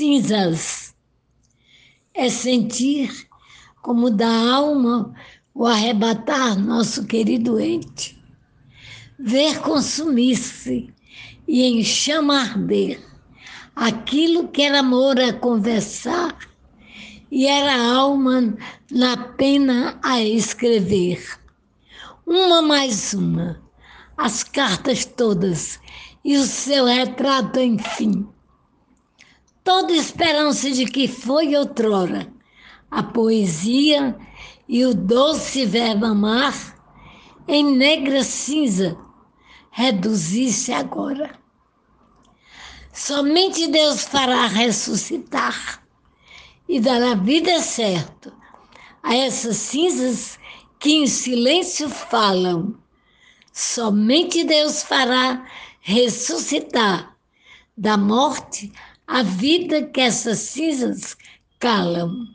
cinzas. É sentir como da alma o arrebatar nosso querido ente. Ver consumir-se e em chama arder aquilo que era amor a conversar e era alma na pena a escrever. Uma mais uma, as cartas todas e o seu retrato, enfim. Toda esperança de que foi outrora a poesia e o doce verbo amar em negra cinza reduzisse agora. Somente Deus fará ressuscitar e dará vida certa a essas cinzas que em silêncio falam. Somente Deus fará ressuscitar da morte a vida que essas cinzas calam.